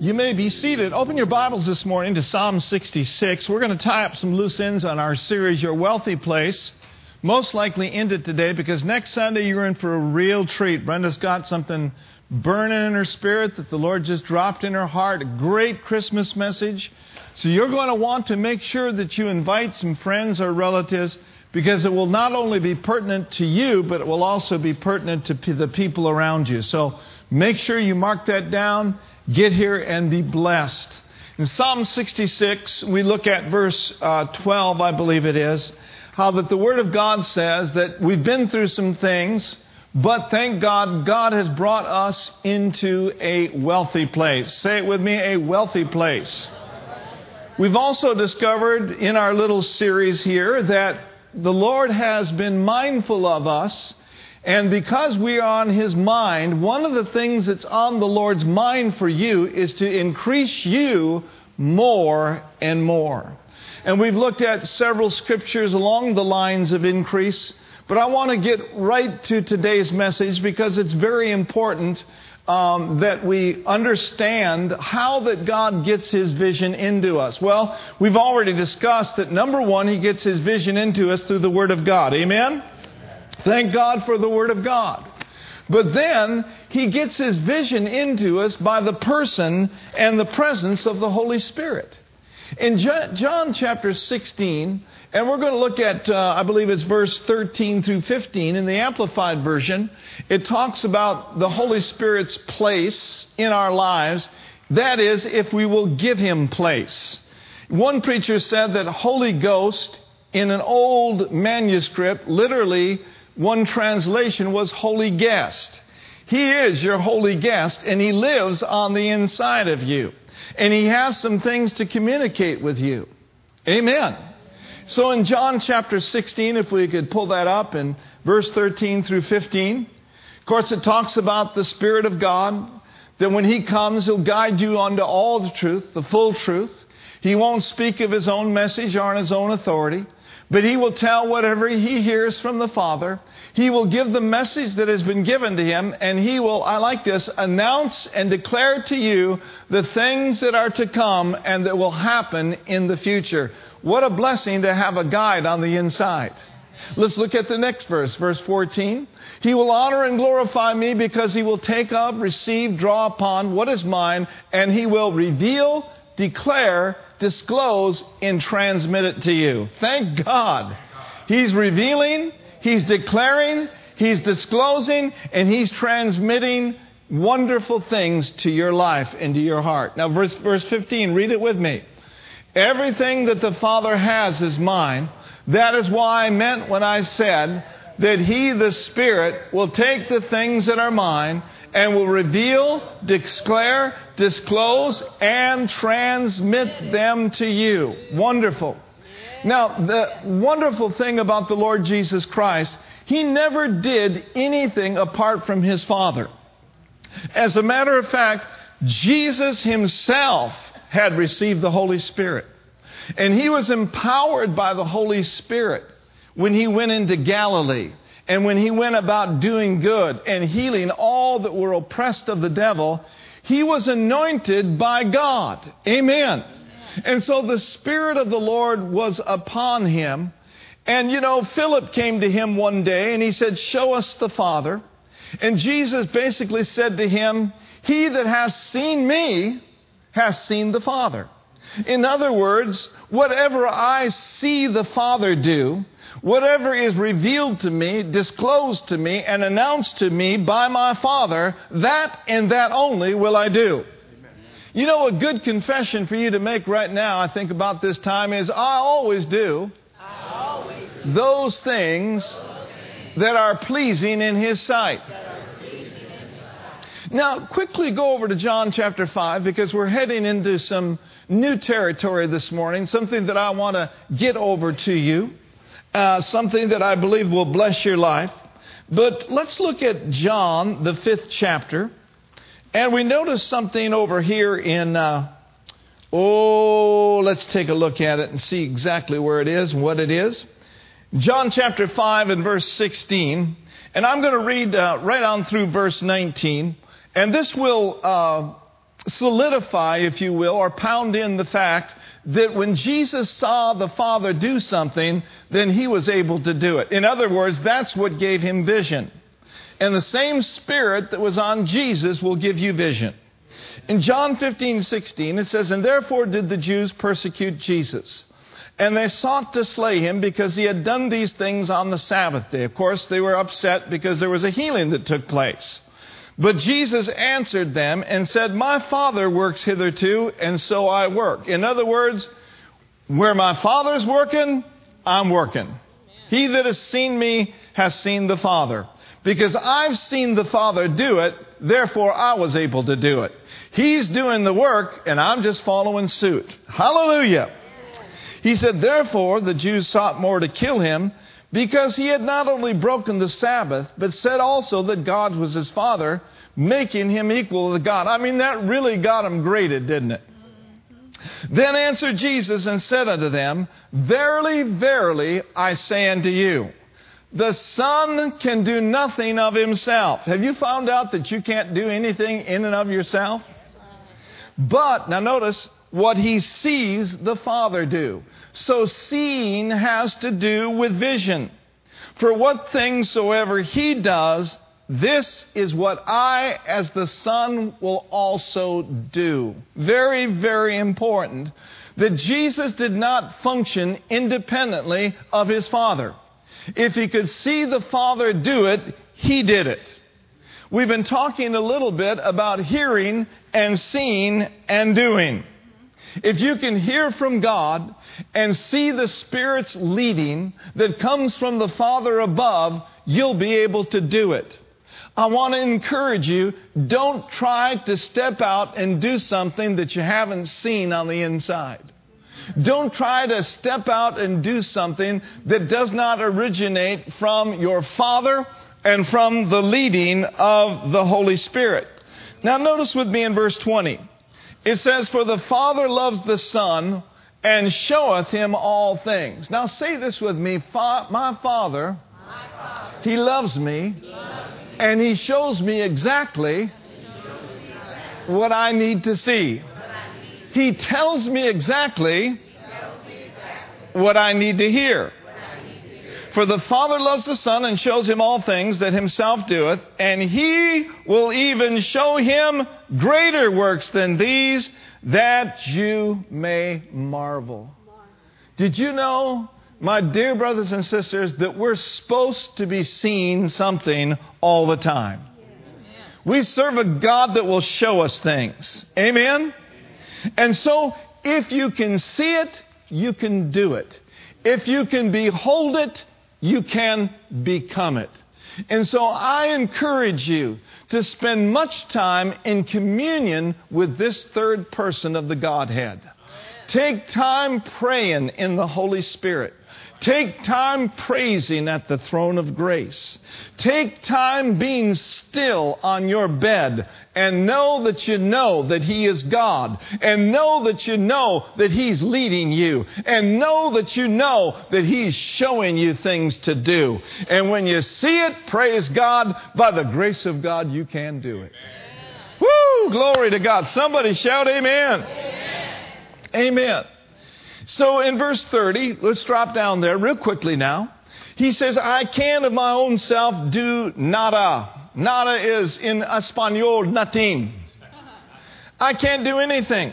You may be seated. Open your Bibles this morning to Psalm 66. We're going to tie up some loose ends on our series, Your Wealthy Place. Most likely end it today because next Sunday you're in for a real treat. Brenda's got something burning in her spirit that the Lord just dropped in her heart. A great Christmas message. So you're going to want to make sure that you invite some friends or relatives because it will not only be pertinent to you, but it will also be pertinent to the people around you. So make sure you mark that down Get here and be blessed. In Psalm 66, we look at verse uh, 12, I believe it is, how that the Word of God says that we've been through some things, but thank God, God has brought us into a wealthy place. Say it with me, a wealthy place. We've also discovered in our little series here that the Lord has been mindful of us and because we are on His mind, one of the things that's on the Lord's mind for you is to increase you more and more. And we've looked at several scriptures along the lines of increase, but I want to get right to today's message because it's very important um, that we understand how that God gets His vision into us. Well, we've already discussed that number one, He gets His vision into us through the Word of God. Amen? Thank God for the Word of God. But then he gets his vision into us by the person and the presence of the Holy Spirit. In John chapter 16, and we're going to look at, uh, I believe it's verse 13 through 15 in the Amplified Version, it talks about the Holy Spirit's place in our lives. That is, if we will give him place. One preacher said that Holy Ghost in an old manuscript literally one translation was holy guest. He is your holy guest and he lives on the inside of you. And he has some things to communicate with you. Amen. So in John chapter 16, if we could pull that up in verse 13 through 15, of course it talks about the Spirit of God, that when he comes, he'll guide you unto all the truth, the full truth. He won't speak of his own message or on his own authority. But he will tell whatever he hears from the Father. He will give the message that has been given to him, and he will, I like this, announce and declare to you the things that are to come and that will happen in the future. What a blessing to have a guide on the inside. Let's look at the next verse, verse 14. He will honor and glorify me because he will take up, receive, draw upon what is mine, and he will reveal, declare, disclose, and transmit it to you. Thank God. He's revealing, He's declaring, He's disclosing, and He's transmitting wonderful things to your life and to your heart. Now, verse, verse 15, read it with me. Everything that the Father has is mine. That is why I meant when I said that He, the Spirit, will take the things that are mine and will reveal, declare, disclose, and transmit them to you. Wonderful. Now, the wonderful thing about the Lord Jesus Christ, He never did anything apart from His Father. As a matter of fact, Jesus Himself had received the Holy Spirit. And He was empowered by the Holy Spirit when He went into Galilee. And when he went about doing good and healing all that were oppressed of the devil, he was anointed by God. Amen. And so the Spirit of the Lord was upon him. And you know, Philip came to him one day and he said, Show us the Father. And Jesus basically said to him, He that has seen me has seen the Father. In other words, whatever I see the Father do, Whatever is revealed to me, disclosed to me, and announced to me by my Father, that and that only will I do. You know, a good confession for you to make right now, I think about this time, is I always do, I always do. those things that are pleasing in His sight. Now, quickly go over to John chapter 5 because we're heading into some new territory this morning, something that I want to get over to you uh, something that I believe will bless your life. But let's look at John, the fifth chapter. And we notice something over here in, uh, oh, let's take a look at it and see exactly where it is and what it is. John chapter 5 and verse 16. And I'm going to read uh, right on through verse 19. And this will uh, solidify, if you will, or pound in the fact that when Jesus saw the Father do something, then he was able to do it. In other words, that's what gave him vision. And the same Spirit that was on Jesus will give you vision. In John 15, 16, it says, And therefore did the Jews persecute Jesus. And they sought to slay him because he had done these things on the Sabbath day. Of course, they were upset because there was a healing that took place. But Jesus answered them and said, My Father works hitherto, and so I work. In other words, where my Father's working, I'm working. He that has seen me has seen the Father. Because I've seen the Father do it, therefore I was able to do it. He's doing the work, and I'm just following suit. Hallelujah. He said, Therefore the Jews sought more to kill him because he had not only broken the Sabbath, but said also that God was his Father, making him equal to God. I mean, that really got him grated, didn't it? Then answered Jesus and said unto them, Verily, verily, I say unto you, the Son can do nothing of himself. Have you found out that you can't do anything in and of yourself? But, now notice, what he sees the Father do. So seeing has to do with vision. For what things soever he does, this is what I, as the Son, will also do. Very, very important that Jesus did not function independently of his Father. If he could see the Father do it, he did it. We've been talking a little bit about hearing and seeing and doing. If you can hear from God and see the Spirit's leading that comes from the Father above, you'll be able to do it. I want to encourage you, don't try to step out and do something that you haven't seen on the inside. Don't try to step out and do something that does not originate from your Father and from the leading of the Holy Spirit. Now, notice with me in verse 20. It says, For the Father loves the Son and showeth him all things. Now, say this with me My Father, He loves me, and He shows me exactly what I need to see. He tells me exactly what I need to hear. For the Father loves the Son and shows him all things that himself doeth, and he will even show him greater works than these, that you may marvel. Did you know, my dear brothers and sisters, that we're supposed to be seeing something all the time? We serve a God that will show us things. Amen? And so, if you can see it, you can do it. If you can behold it, you can become it. And so I encourage you to spend much time in communion with this third person of the Godhead. Take time praying in the Holy Spirit. Take time praising at the throne of grace. Take time being still on your bed and know that you know that He is God and know that you know that He's leading you and know that you know that He's showing you things to do. And when you see it, praise God, by the grace of God, you can do it. Woo! Glory to God. Somebody shout amen. Amen. amen. So in verse 30, let's drop down there real quickly now. He says, I can of my own self do nada. Nada is in Espanol, nothing. I can't do anything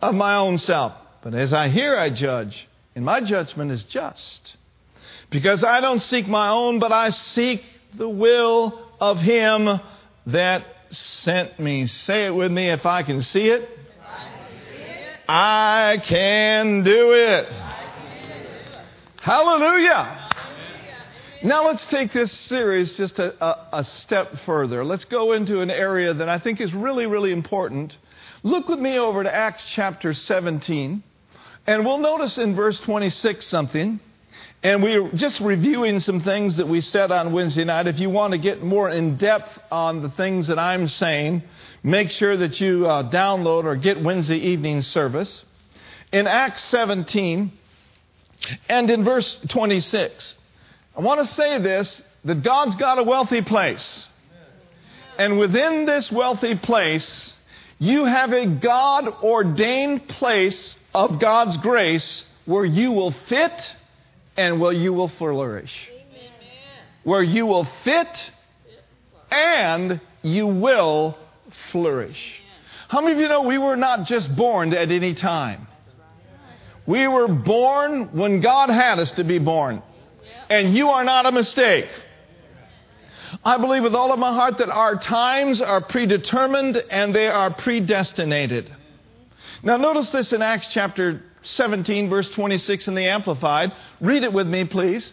of my own self. But as I hear, I judge, and my judgment is just. Because I don't seek my own, but I seek the will of Him that sent me. Say it with me if I can see it. I can do it. Hallelujah. Now let's take this series just a, a, a, step further. Let's go into an area that I think is really, really important. Look with me over to Acts chapter 17, and we'll notice in verse 26 something. And we're just reviewing some things that we said on Wednesday night. If you want to get more in depth on the things that I'm saying, make sure that you uh, download or get Wednesday evening service. In Acts 17 and in verse 26, I want to say this that God's got a wealthy place. And within this wealthy place, You have a God ordained place of God's grace where you will fit and where you will flourish. Where you will fit and you will flourish. How many of you know we were not just born at any time? We were born when God had us to be born. And you are not a mistake. I believe with all of my heart that our times are predetermined and they are predestinated. Now, notice this in Acts chapter 17, verse 26 in the Amplified. Read it with me, please.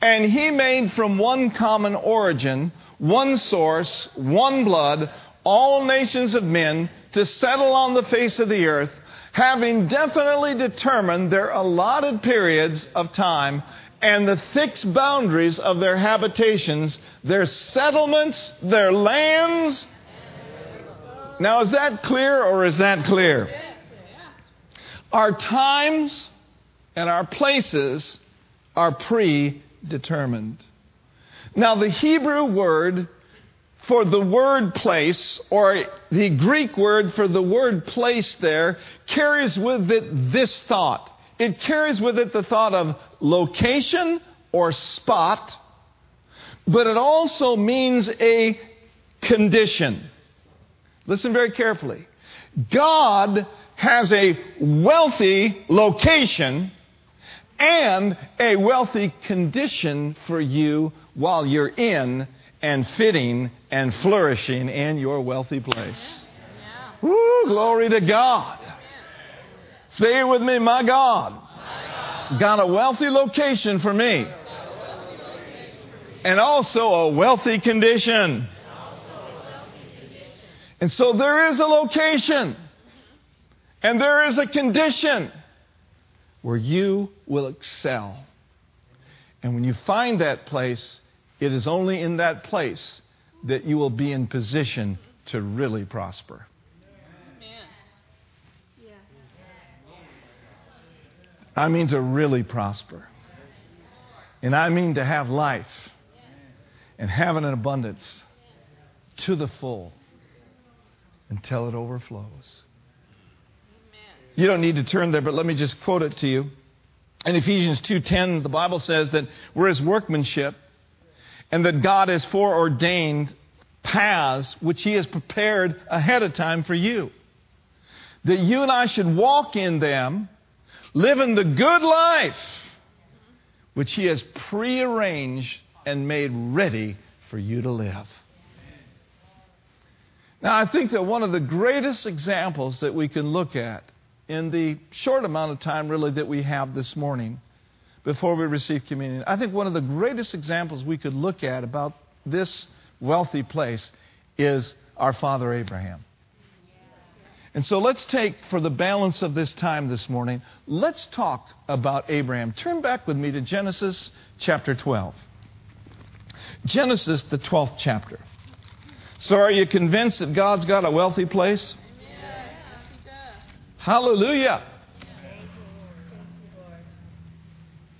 And he made from one common origin, one source, one blood, all nations of men to settle on the face of the earth, having definitely determined their allotted periods of time and the fixed boundaries of their habitations, their settlements, their lands. Now, is that clear or is that clear? Our times and our places are predetermined. Now, the Hebrew word for the word place, or the Greek word for the word place there, carries with it this thought it carries with it the thought of location or spot, but it also means a condition. Listen very carefully. God has a wealthy location and a wealthy condition for you while you're in and fitting and flourishing in your wealthy place. Woo, glory to God. Say it with me, my God. Got a wealthy location for me. And also a wealthy condition. And so there is a location. And there is a condition where you will excel. And when you find that place, it is only in that place that you will be in position to really prosper. I mean to really prosper. And I mean to have life and have it in abundance to the full until it overflows. You don't need to turn there, but let me just quote it to you. In Ephesians 2:10, the Bible says that we're his workmanship and that God has foreordained paths which he has prepared ahead of time for you. That you and I should walk in them living the good life which He has prearranged and made ready for you to live. Now, I think that one of the greatest examples that we can look at in the short amount of time, really, that we have this morning before we receive communion, I think one of the greatest examples we could look at about this wealthy place is our father Abraham. And so let's take, for the balance of this time this morning, let's talk about Abraham. Turn back with me to Genesis chapter 12. Genesis, the 12th chapter. So, are you convinced that God's got a wealthy place? Hallelujah.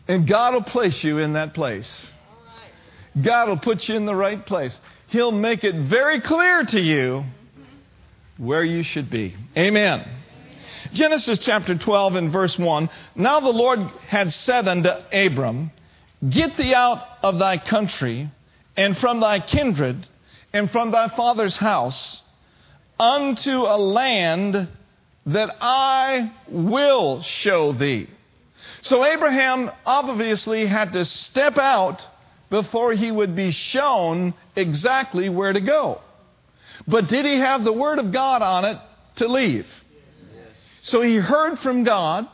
And God will place you in that place. God will put you in the right place. He'll make it very clear to you where you should be. Amen. Genesis chapter 12 and verse 1. Now the Lord had said unto Abram, Get thee out of thy country and from thy kindred and from thy father's house unto a land that I will show thee. So Abraham obviously had to step out before he would be shown exactly where to go. But did he have the Word of God on it to leave? So he heard from God,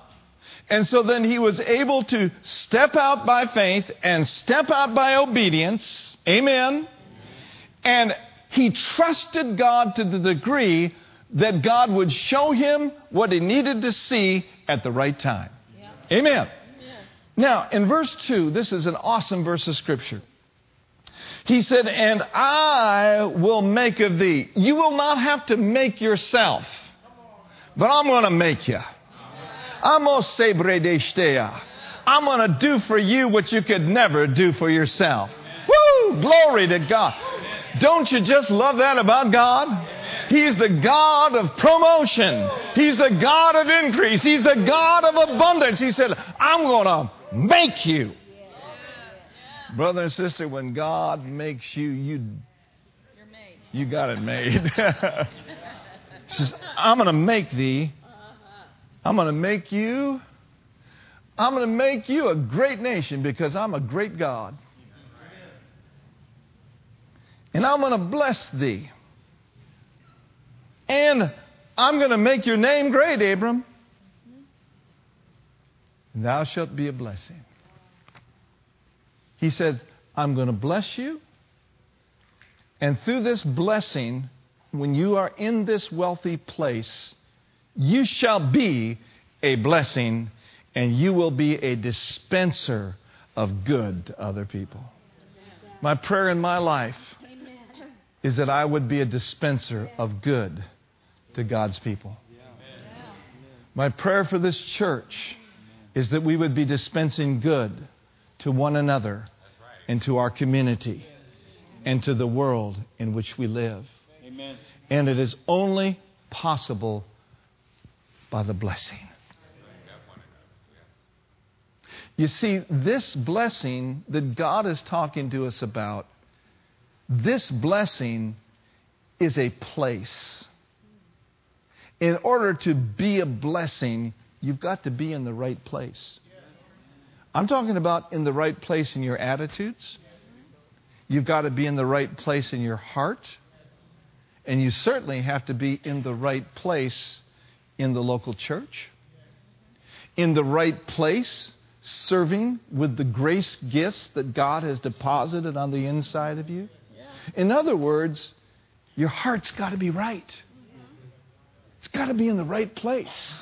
and so then he was able to step out by faith and step out by obedience. Amen. And he trusted God to the degree that God would show him what he needed to see at the right time. Amen. Now, in verse 2, this is an awesome verse of Scripture. He said, And I will make of thee. You will not have to make yourself, but I'm going to make you. I'm going to do for you what you could never do for yourself. Woo! Glory to God. Don't you just love that about God? He's the God of promotion. He's the God of increase. He's the God of abundance. He said, I'm going to make you. Brother and sister, when God makes you, you, you got it made. he says, I'm going to make thee. I'm going to make you. I'm going to make you a great nation because I'm a great God. And I'm going to bless thee. And I'm going to make your name great, Abram. And thou shalt be a blessing. He said, I'm going to bless you. And through this blessing, when you are in this wealthy place, you shall be a blessing and you will be a dispenser of good to other people. My prayer in my life is that I would be a dispenser of good to God's people. My prayer for this church is that we would be dispensing good to one another and to our community and to the world in which we live. And it is only possible by the blessing. You see, this blessing that God is talking to us about, this blessing is a place. In order to be a blessing, you've got to be in the right place. I'm talking about in the right place in your attitudes. You've got to be in the right place in your heart. And you certainly have to be in the right place in the local church. In the right place serving with the grace gifts that God has deposited on the inside of you. In other words, your heart's got to be right. Mm-hmm. It's got to be in the right place.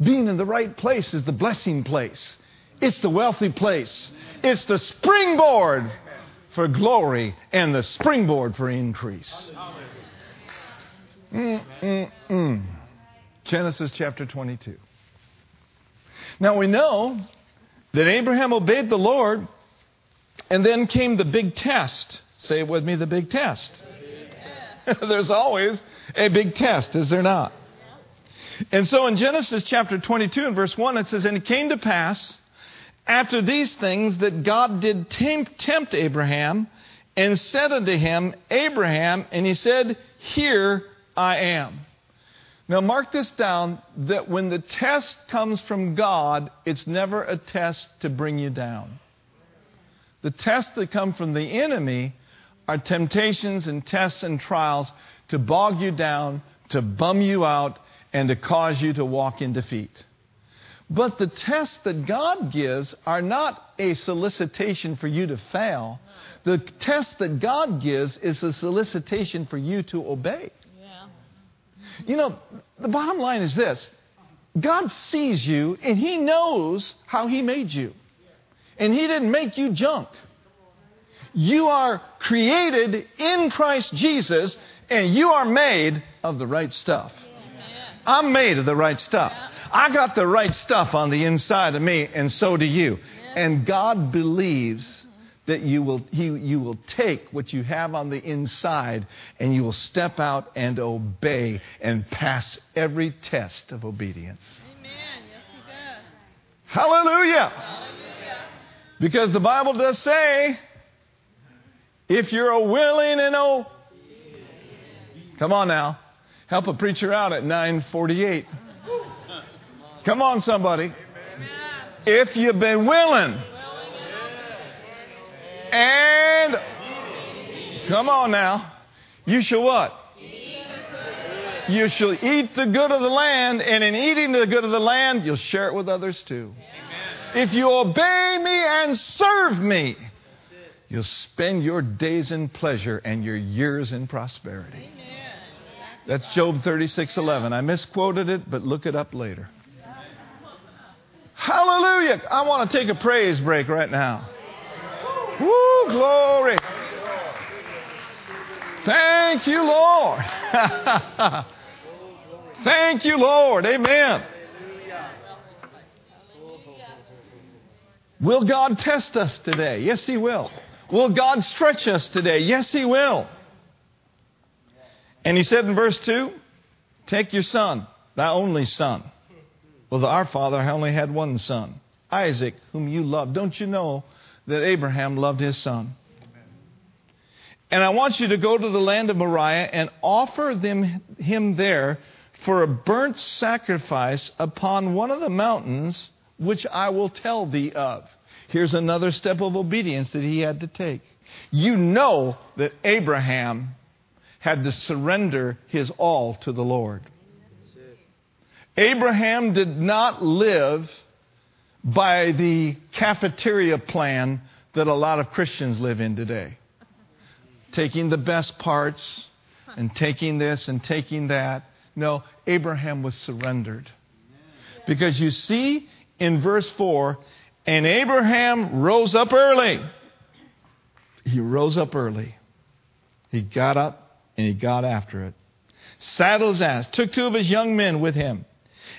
Being in the right place is the blessing place. It's the wealthy place. It's the springboard for glory and the springboard for increase. Mm-mm-mm. Genesis chapter 22. Now we know that Abraham obeyed the Lord, and then came the big test. Say it with me the big test. There's always a big test, is there not? And so in Genesis chapter 22 and verse 1, it says, And it came to pass after these things that God did tempt Abraham and said unto him, Abraham, and he said, Here I am. Now, mark this down that when the test comes from God, it's never a test to bring you down. The tests that come from the enemy are temptations and tests and trials to bog you down, to bum you out, and to cause you to walk in defeat. But the tests that God gives are not a solicitation for you to fail. The test that God gives is a solicitation for you to obey. Yeah. You know, the bottom line is this God sees you and He knows how He made you. And He didn't make you junk. You are created in Christ Jesus and you are made of the right stuff. I'm made of the right stuff. I got the right stuff on the inside of me, and so do you. And God believes that you will, he, you will take what you have on the inside and you will step out and obey and pass every test of obedience. Amen. Yes, Hallelujah. Hallelujah. Because the Bible does say, if you're a willing and oh, come on now, help a preacher out at 948. Come on, somebody. If you've been willing and come on now. You shall what? You shall eat the good of the land, and in eating the good of the land, you'll share it with others too. If you obey me and serve me, you'll spend your days in pleasure and your years in prosperity. That's Job 36:11. I misquoted it, but look it up later. Hallelujah. I want to take a praise break right now. Woo, glory. Thank you, Lord. Thank you, Lord. Amen. Will God test us today? Yes, He will. Will God stretch us today? Yes, He will. And He said in verse 2 Take your son, thy only son. Well, our father only had one son, Isaac, whom you love. Don't you know that Abraham loved his son? And I want you to go to the land of Moriah and offer them, him there for a burnt sacrifice upon one of the mountains which I will tell thee of. Here's another step of obedience that he had to take. You know that Abraham had to surrender his all to the Lord. Abraham did not live by the cafeteria plan that a lot of Christians live in today. Taking the best parts and taking this and taking that. No, Abraham was surrendered. Because you see in verse 4, and Abraham rose up early. He rose up early. He got up and he got after it. Saddled his ass, took two of his young men with him,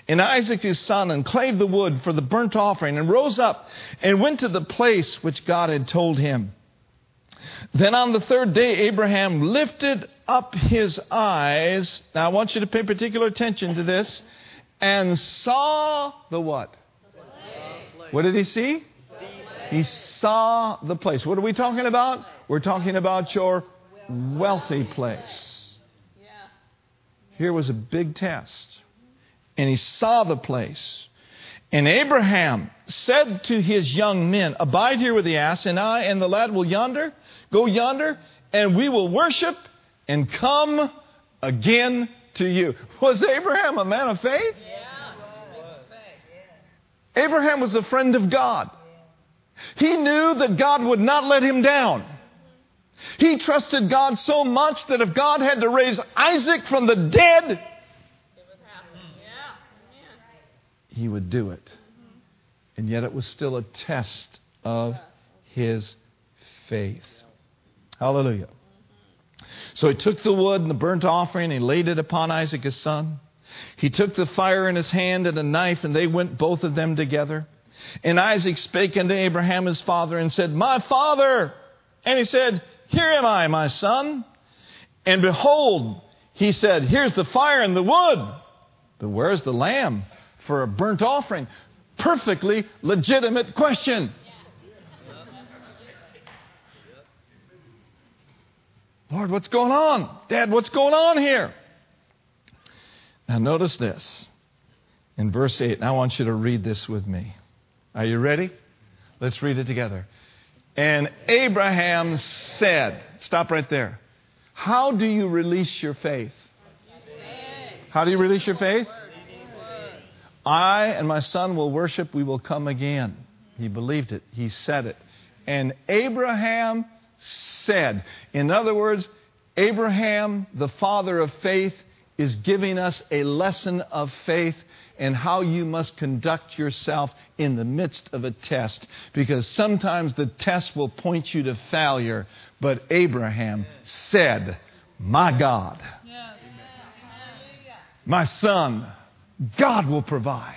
and Isaac his son, and clave the wood for the burnt offering, and rose up and went to the place which God had told him. Then on the third day, Abraham lifted up his eyes. Now I want you to pay particular attention to this. And saw the what? What did he see? He saw the place. What are we talking about? We're talking about your wealthy place. Here was a big test. And he saw the place. And Abraham said to his young men, Abide here with the ass, and I and the lad will yonder, go yonder, and we will worship and come again to you. Was Abraham a man of faith? Yeah. Abraham was a friend of God. He knew that God would not let him down. He trusted God so much that if God had to raise Isaac from the dead, he would do it. Mm-hmm. And yet it was still a test of his faith. Hallelujah. Mm-hmm. So he took the wood and the burnt offering and he laid it upon Isaac his son. He took the fire in his hand and a knife, and they went both of them together. And Isaac spake unto Abraham his father and said, My father! And he said, Here am I, my son. And behold, he said, Here's the fire and the wood, but where's the lamb for a burnt offering? Perfectly legitimate question. Lord, what's going on? Dad, what's going on here? Now, notice this in verse 8, and I want you to read this with me. Are you ready? Let's read it together. And Abraham said, Stop right there. How do you release your faith? How do you release your faith? I and my son will worship, we will come again. He believed it, he said it. And Abraham said, in other words, Abraham, the father of faith, is giving us a lesson of faith and how you must conduct yourself in the midst of a test. Because sometimes the test will point you to failure. But Abraham said, My God, my son, God will provide.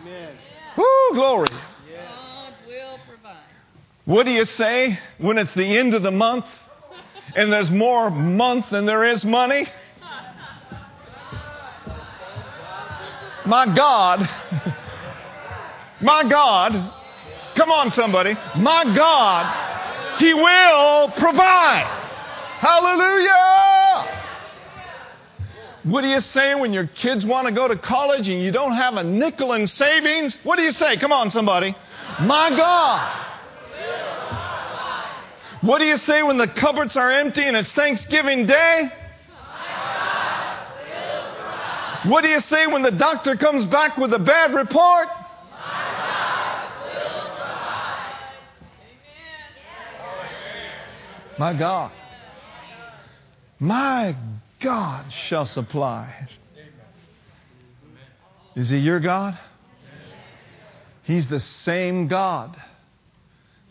Amen. Woo, glory. God will provide. What do you say when it's the end of the month and there's more month than there is money? My God, my God, come on, somebody, my God, He will provide. Hallelujah. What do you say when your kids want to go to college and you don't have a nickel in savings? What do you say? Come on, somebody. My God. What do you say when the cupboards are empty and it's Thanksgiving Day? What do you say when the doctor comes back with a bad report? My God. My God shall supply. Is He your God? He's the same God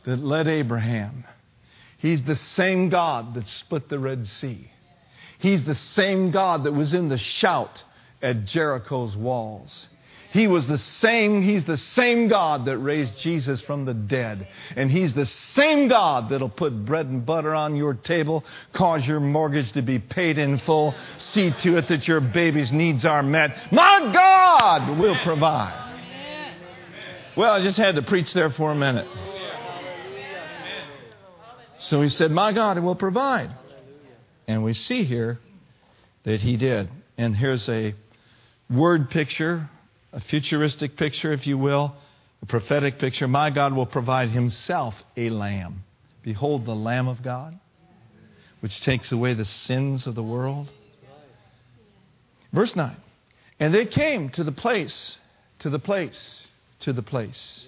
that led Abraham. He's the same God that split the Red Sea. He's the same God that was in the shout at Jericho's walls. He was the same, He's the same God that raised Jesus from the dead. And He's the same God that'll put bread and butter on your table, cause your mortgage to be paid in full, see to it that your baby's needs are met. My God will provide. Well, I just had to preach there for a minute. So he said, My God will provide. And we see here that he did. And here's a word picture a futuristic picture, if you will, a prophetic picture. My God will provide himself a lamb. Behold the Lamb of God, which takes away the sins of the world. Verse 9. And they came to the place, to the place, to the place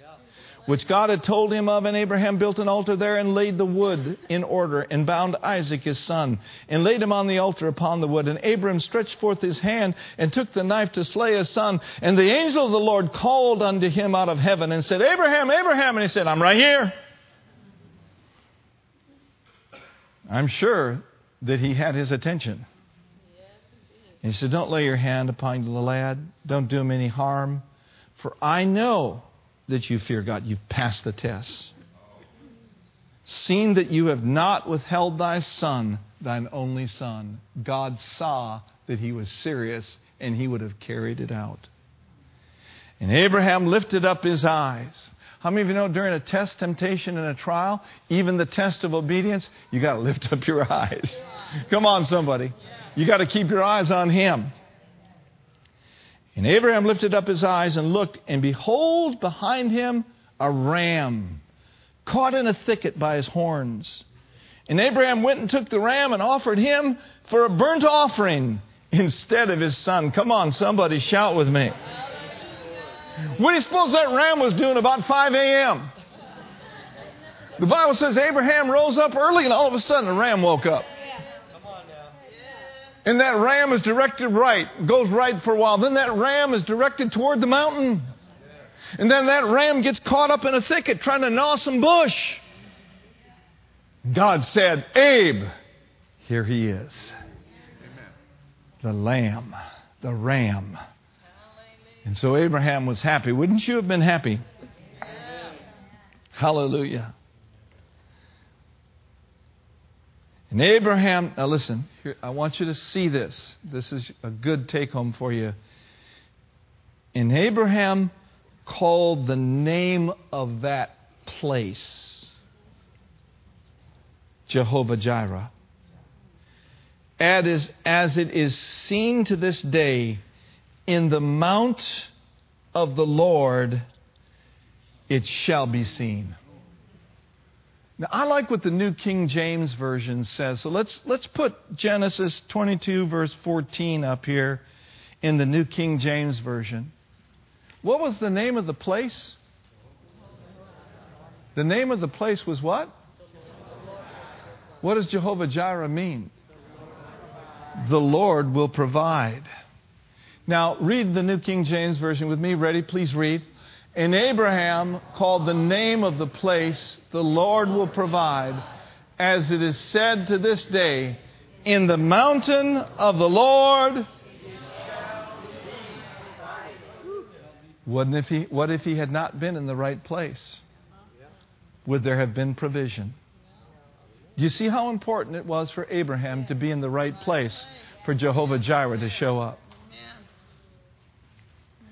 which God had told him of, and Abraham built an altar there and laid the wood in order and bound Isaac his son and laid him on the altar upon the wood. And Abraham stretched forth his hand and took the knife to slay his son. And the angel of the Lord called unto him out of heaven and said, Abraham, Abraham. And he said, I'm right here. I'm sure that he had his attention. And he said, Don't lay your hand upon the lad. Don't do him any harm. For I know that you fear God. You've passed the test. Seen that you have not withheld thy son, thine only son. God saw that he was serious and he would have carried it out. And Abraham lifted up his eyes. How many of you know during a test, temptation, and a trial, even the test of obedience, you got to lift up your eyes. Come on, somebody. You got to keep your eyes on him. And Abraham lifted up his eyes and looked, and behold, behind him a ram caught in a thicket by his horns. And Abraham went and took the ram and offered him for a burnt offering instead of his son. Come on, somebody shout with me. What do you suppose that ram was doing about 5 a.m.? The Bible says Abraham rose up early and all of a sudden the ram woke up. And that ram is directed right, goes right for a while. Then that ram is directed toward the mountain. And then that ram gets caught up in a thicket trying to gnaw some bush. God said, Abe, here he is. The lamb, the ram. And so Abraham was happy. Wouldn't you have been happy? Hallelujah. And Abraham, now listen, here, I want you to see this. This is a good take home for you. And Abraham called the name of that place Jehovah Jireh. As, as it is seen to this day, in the mount of the Lord it shall be seen. Now, I like what the New King James Version says. So let's, let's put Genesis 22, verse 14 up here in the New King James Version. What was the name of the place? The name of the place was what? What does Jehovah Jireh mean? The Lord will provide. Now, read the New King James Version with me. Ready? Please read. And Abraham called the name of the place, the Lord will provide, as it is said to this day, in the mountain of the Lord. What if, he, what if he had not been in the right place? Would there have been provision? Do you see how important it was for Abraham to be in the right place for Jehovah Jireh to show up?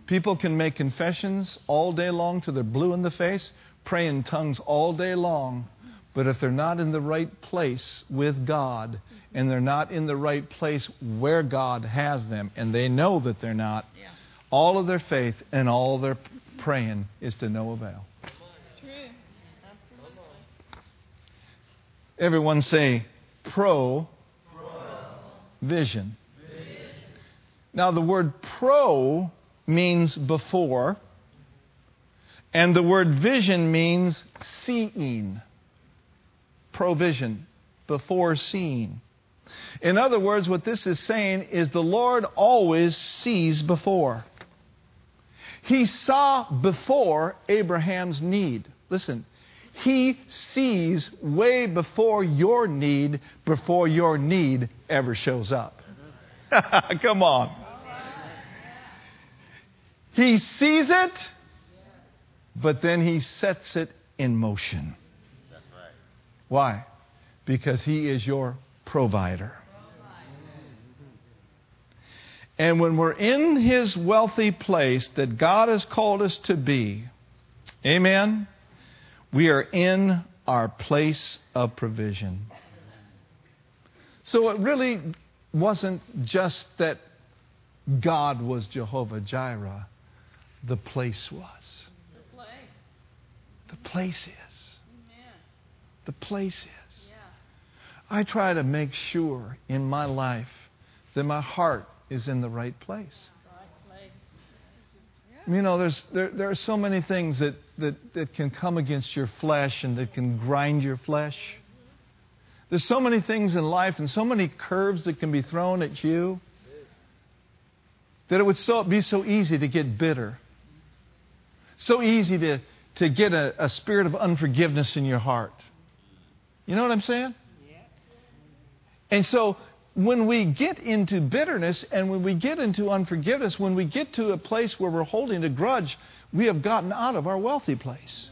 People can make confessions all day long till they're blue in the face, pray in tongues all day long, but if they're not in the right place with God, and they're not in the right place where God has them, and they know that they're not, yeah. all of their faith and all their praying is to no avail. Everyone say pro, vision. Now, the word pro means before, and the word vision means seeing. Provision, before seeing. In other words, what this is saying is the Lord always sees before. He saw before Abraham's need. Listen, he sees way before your need, before your need ever shows up. Come on. He sees it, but then he sets it in motion. That's right. Why? Because he is your provider. And when we're in his wealthy place that God has called us to be, amen, we are in our place of provision. So it really wasn't just that God was Jehovah Jireh, the place was. The place. The place is. Amen. The place is. Yeah. I try to make sure in my life that my heart is in the right place. You know, there's, there, there are so many things that, that, that can come against your flesh and that can grind your flesh. There's so many things in life and so many curves that can be thrown at you that it would so, be so easy to get bitter. So easy to, to get a, a spirit of unforgiveness in your heart. You know what I'm saying? And so when we get into bitterness and when we get into unforgiveness, when we get to a place where we're holding a grudge, we have gotten out of our wealthy place.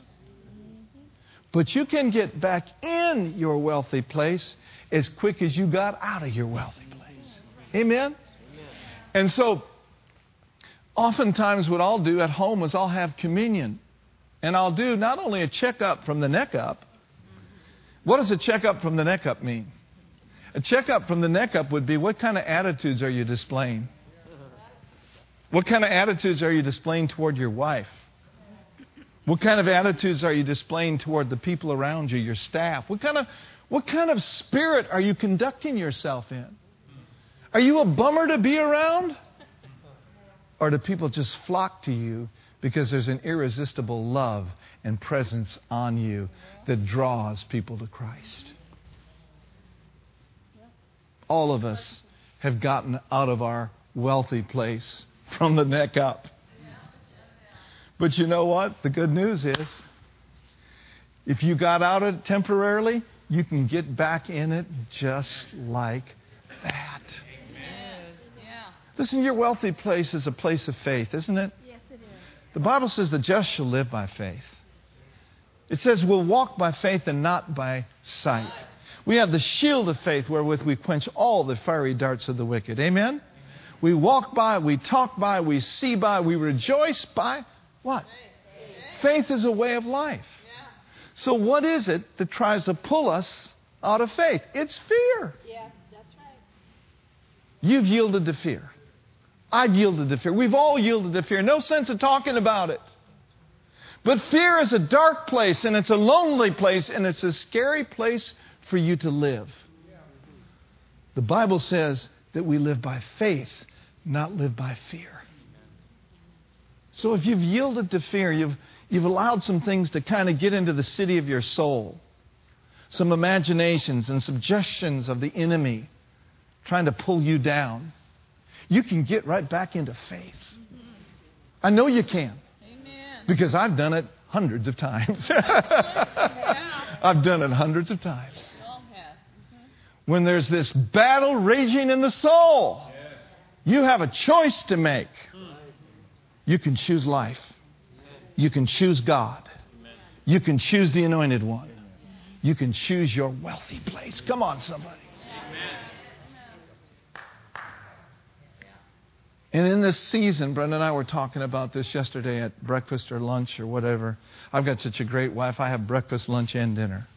But you can get back in your wealthy place as quick as you got out of your wealthy place. Amen? And so, oftentimes, what I'll do at home is I'll have communion. And I'll do not only a checkup from the neck up. What does a checkup from the neck up mean? A checkup from the neck up would be what kind of attitudes are you displaying? What kind of attitudes are you displaying toward your wife? What kind of attitudes are you displaying toward the people around you, your staff? What kind of, what kind of spirit are you conducting yourself in? Are you a bummer to be around? Or do people just flock to you because there's an irresistible love and presence on you that draws people to Christ? All of us have gotten out of our wealthy place from the neck up. But you know what? The good news is if you got out of it temporarily, you can get back in it just like. Listen, your wealthy place is a place of faith, isn't it? Yes, it is. The Bible says the just shall live by faith. It says we'll walk by faith and not by sight. We have the shield of faith wherewith we quench all the fiery darts of the wicked. Amen? We walk by, we talk by, we see by, we rejoice by what? Faith is a way of life. So, what is it that tries to pull us out of faith? It's fear. Yeah, that's right. You've yielded to fear. I've yielded to fear. We've all yielded to fear. No sense of talking about it. But fear is a dark place and it's a lonely place and it's a scary place for you to live. The Bible says that we live by faith, not live by fear. So if you've yielded to fear, you've, you've allowed some things to kind of get into the city of your soul, some imaginations and suggestions of the enemy trying to pull you down, you can get right back into faith. I know you can Amen. because I've done it hundreds of times. I've done it hundreds of times. Have. When there's this battle raging in the soul, you have a choice to make. You can choose life. You can choose God. You can choose the anointed one. You can choose your wealthy place. Come on, somebody. And in this season, Brenda and I were talking about this yesterday at breakfast or lunch or whatever. I've got such a great wife. I have breakfast, lunch, and dinner.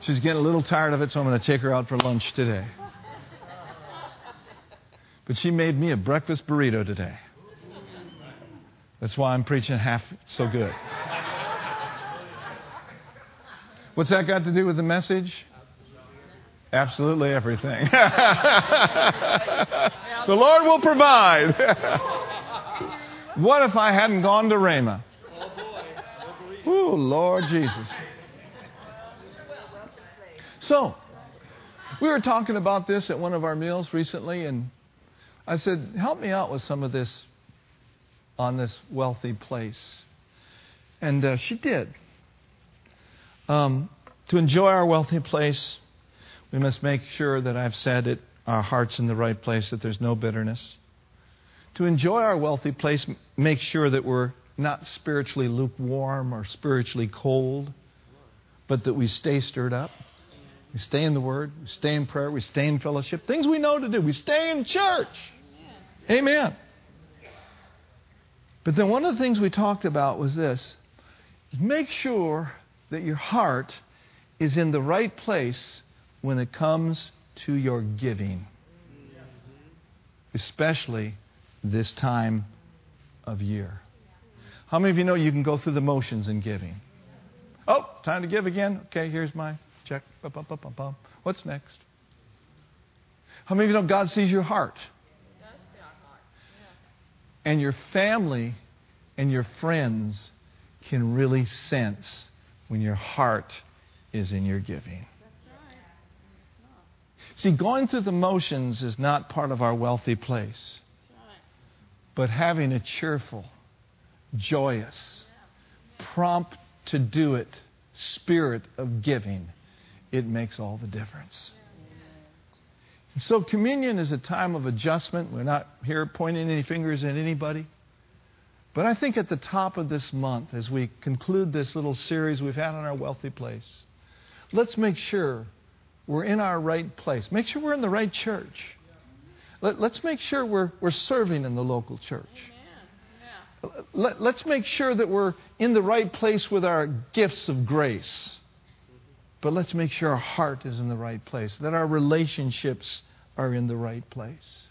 She's getting a little tired of it, so I'm going to take her out for lunch today. But she made me a breakfast burrito today. That's why I'm preaching half so good. What's that got to do with the message? Absolutely everything. the Lord will provide. what if I hadn't gone to Rhema? Oh, Lord Jesus. So, we were talking about this at one of our meals recently, and I said, Help me out with some of this on this wealthy place. And uh, she did. Um, to enjoy our wealthy place, we must make sure that I've said it, our heart's in the right place, that there's no bitterness. to enjoy our wealthy place, make sure that we're not spiritually lukewarm or spiritually cold, but that we stay stirred up. We stay in the Word, we stay in prayer, we stay in fellowship. Things we know to do. We stay in church. Amen. But then one of the things we talked about was this make sure that your heart is in the right place when it comes to your giving, especially this time of year. How many of you know you can go through the motions in giving? Oh, time to give again? Okay, here's my check. What's next? How many of you know God sees your heart? And your family and your friends can really sense when your heart is in your giving. See, going through the motions is not part of our wealthy place, but having a cheerful, joyous, prompt to do it spirit of giving, it makes all the difference. And so, communion is a time of adjustment. We're not here pointing any fingers at anybody. But I think at the top of this month, as we conclude this little series we've had on our wealthy place, let's make sure we're in our right place. Make sure we're in the right church. Let, us make sure we're, we're serving in the local church. Let, let's make sure that we're in the right place with our gifts of grace. But let's make sure our heart is in the right place, that our relationships are in the right place.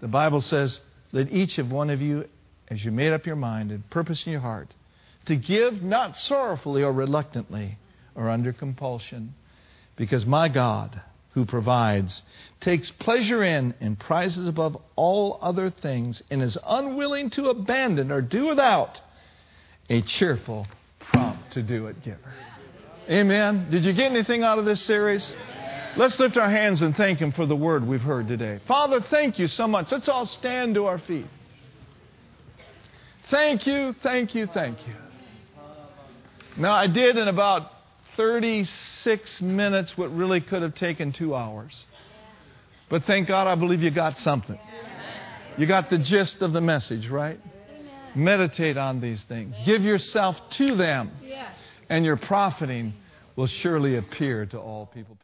The Bible says that each of one of you as you made up your mind and purpose in your heart to give not sorrowfully or reluctantly or under compulsion, because my God, who provides, takes pleasure in and prizes above all other things, and is unwilling to abandon or do without a cheerful, prompt to do it giver. Amen. Did you get anything out of this series? Let's lift our hands and thank Him for the word we've heard today. Father, thank you so much. Let's all stand to our feet. Thank you, thank you, thank you. Now, I did in about 36 minutes what really could have taken two hours. But thank God, I believe you got something. You got the gist of the message, right? Meditate on these things. Give yourself to them, and your profiting will surely appear to all people.